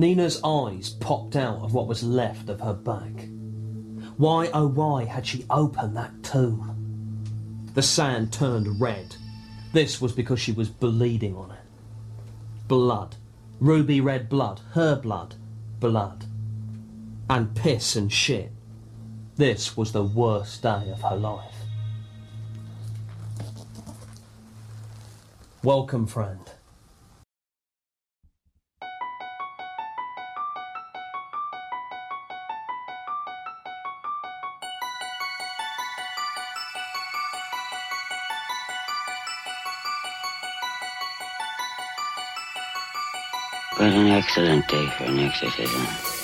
Nina's eyes popped out of what was left of her back. Why, oh why, had she opened that tomb? The sand turned red. This was because she was bleeding on it. Blood. Ruby red blood. Her blood. Blood. And piss and shit. This was the worst day of her life. Welcome, friend. An excellent day for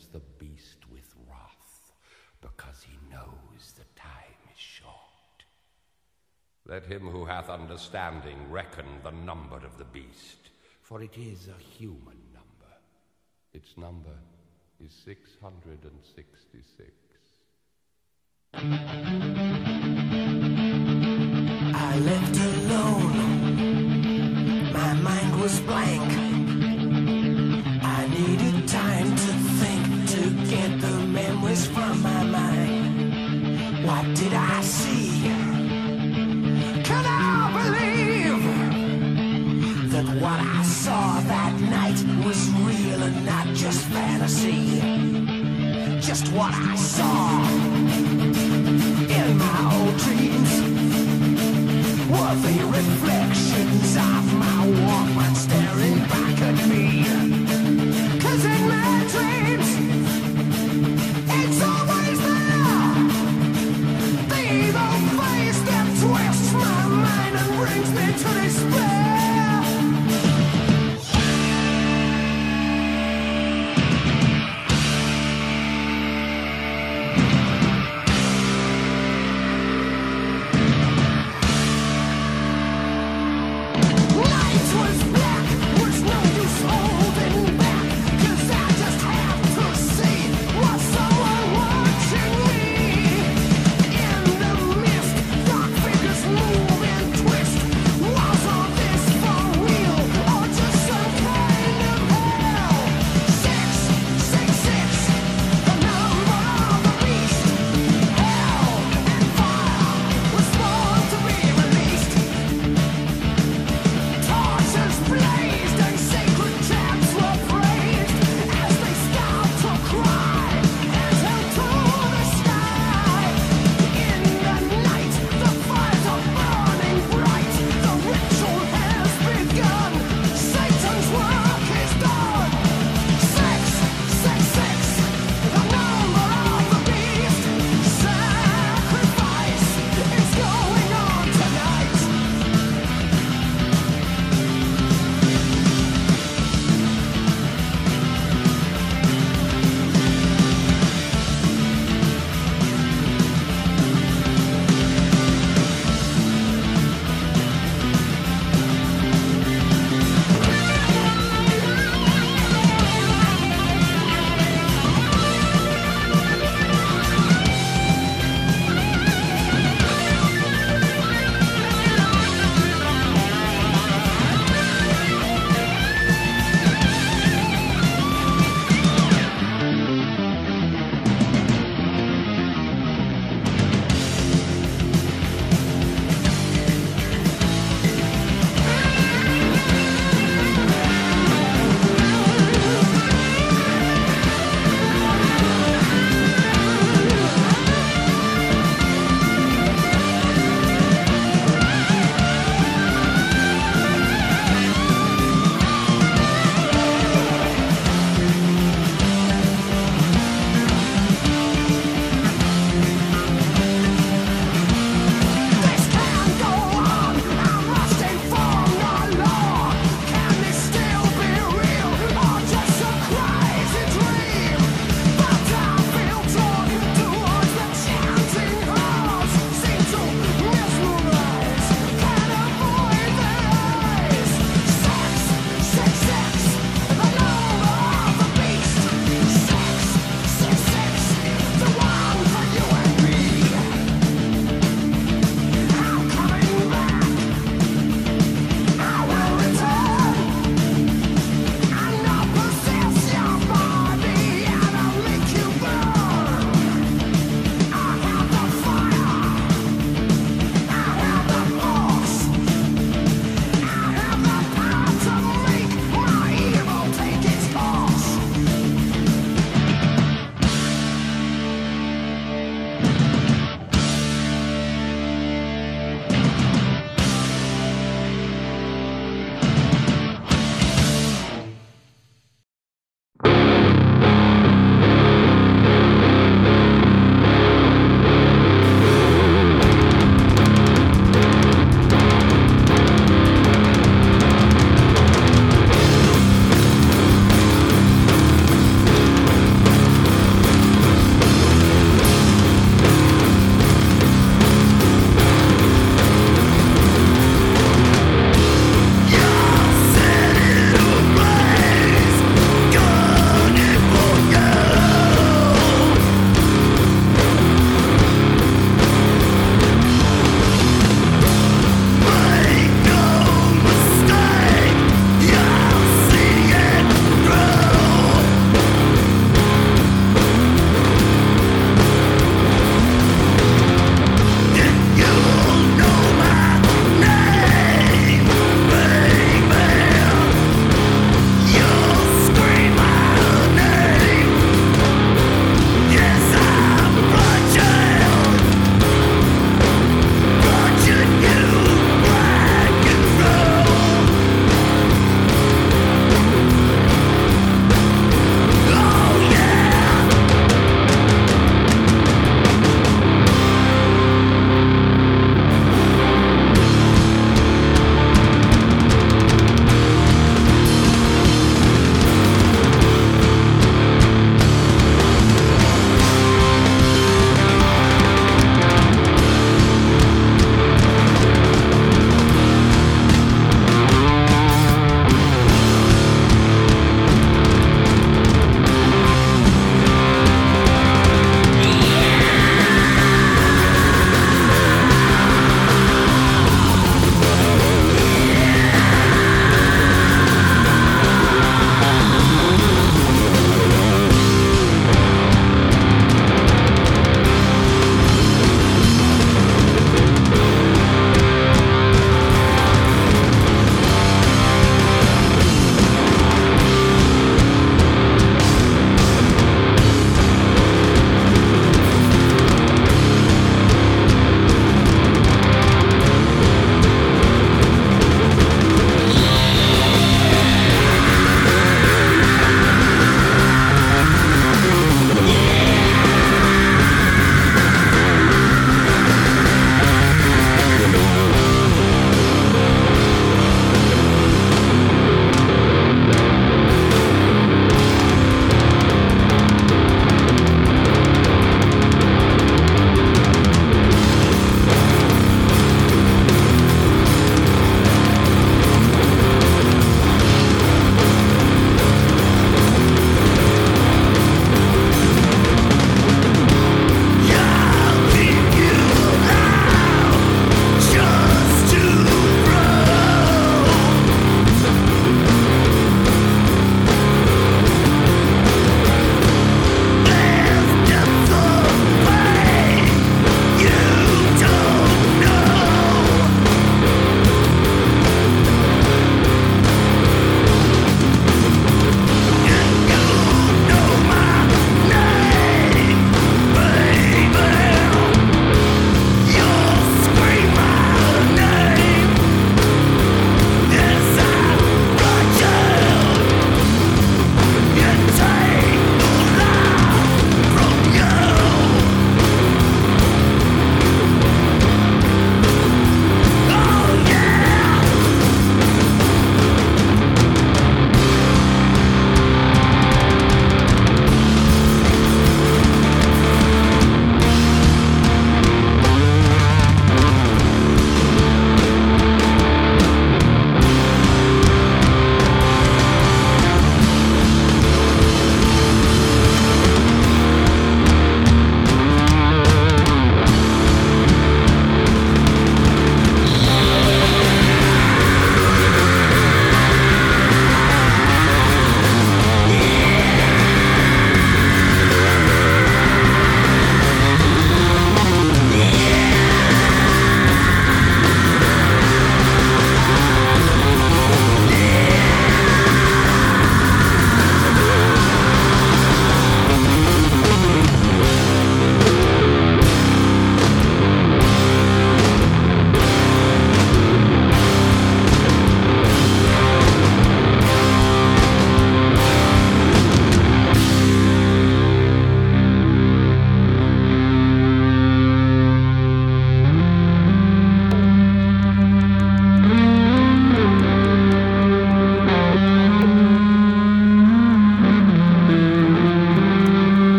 sends the beast with wrath, because he knows the time is short. Let him who hath understanding reckon the number of the beast, for it is a human number. Its number is 666. I left alone. My mind was blank. Did I see? Can I believe that what I saw that night was real and not just fantasy? Just what I saw in my old dreams were the reflections of my Walkman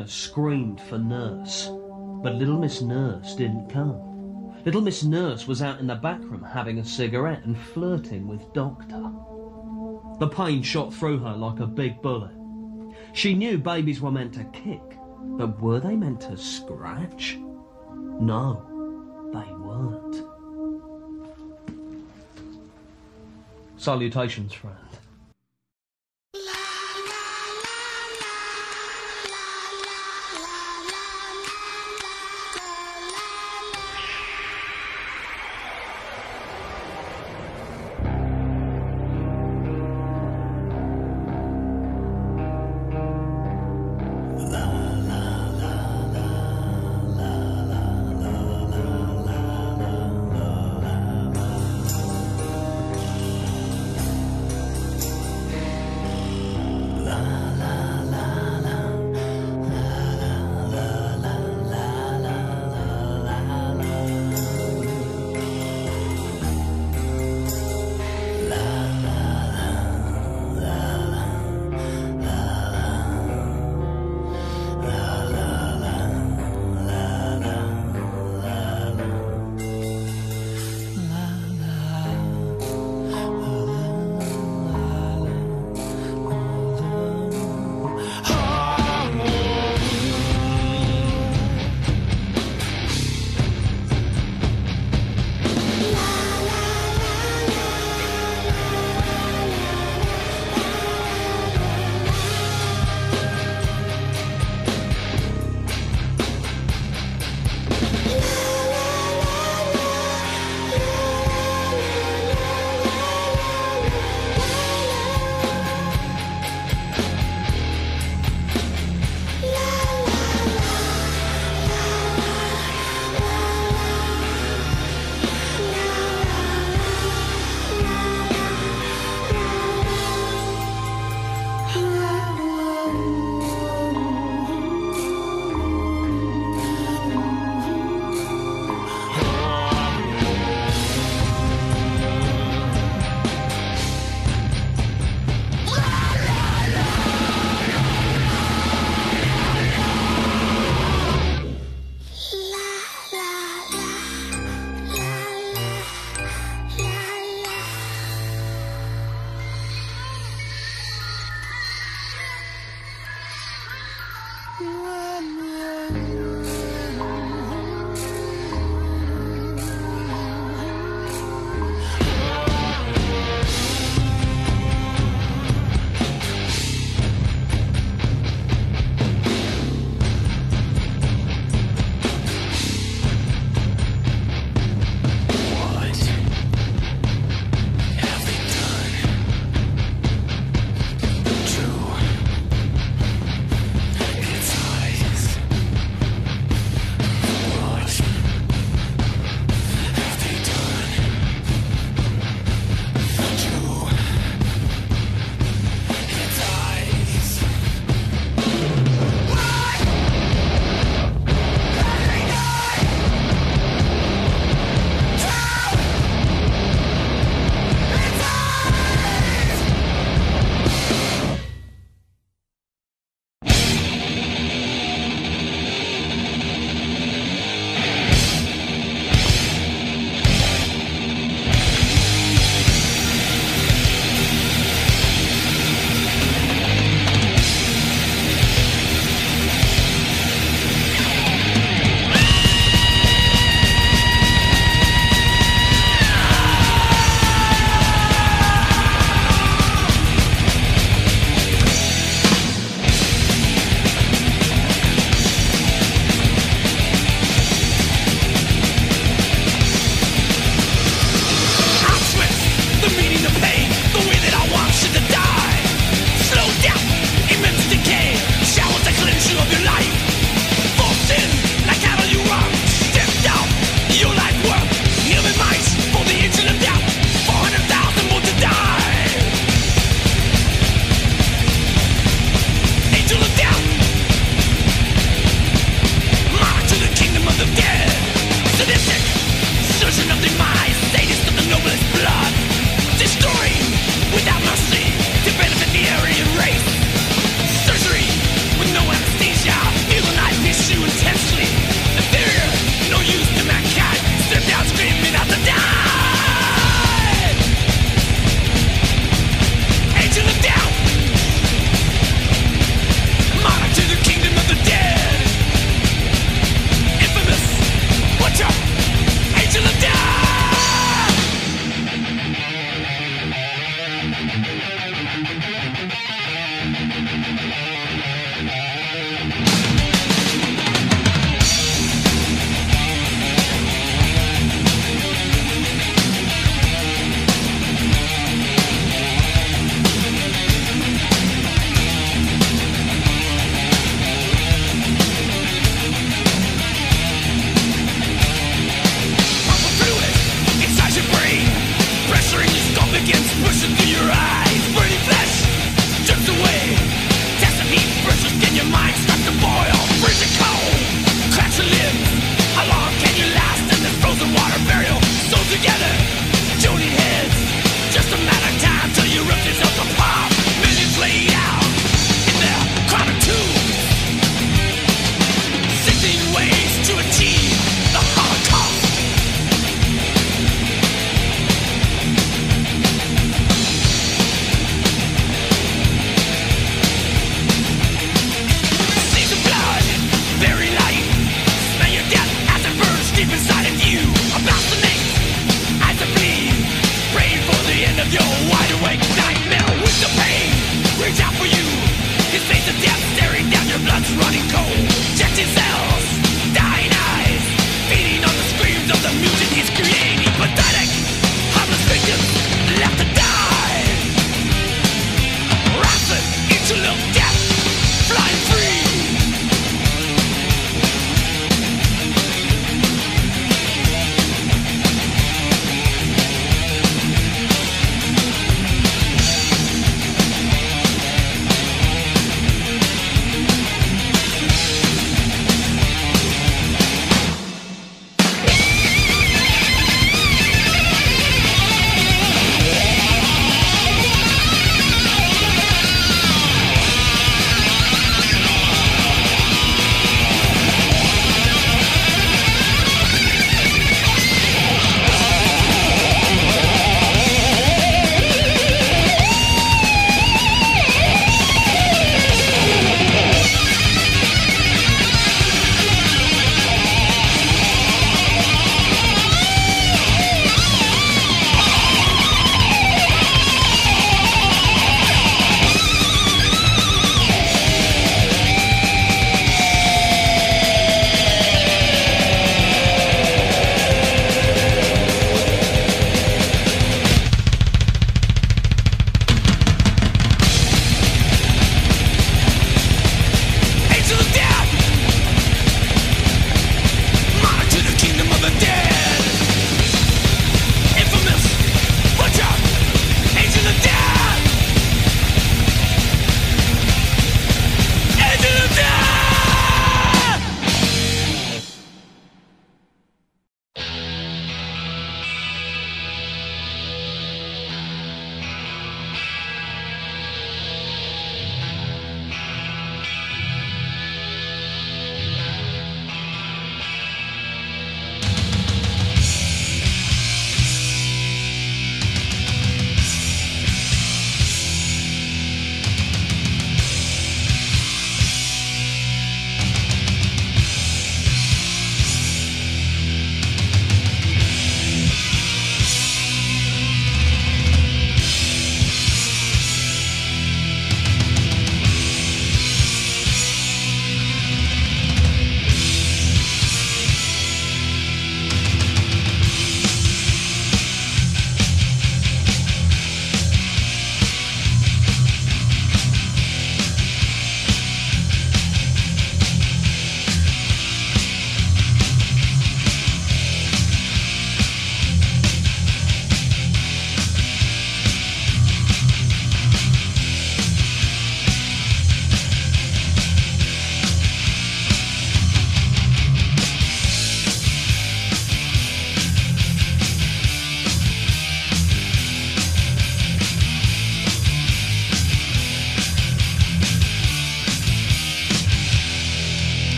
Tina screamed for Nurse, but little Miss Nurse didn't come. Little Miss Nurse was out in the back room having a cigarette and flirting with Doctor. The pain shot through her like a big bullet. She knew babies were meant to kick, but were they meant to scratch? No, they weren't. Salutations, friend.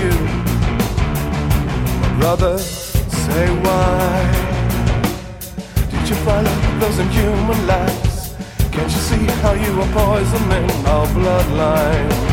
you. Brother, say why? Did you follow those inhuman lies? Can't you see how you are poisoning our bloodline?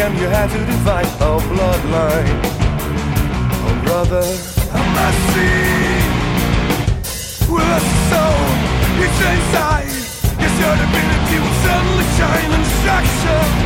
Came, you had to divide our bloodline. Oh, brother, must see. With a soul, it's inside. Your ability will suddenly shine in destruction.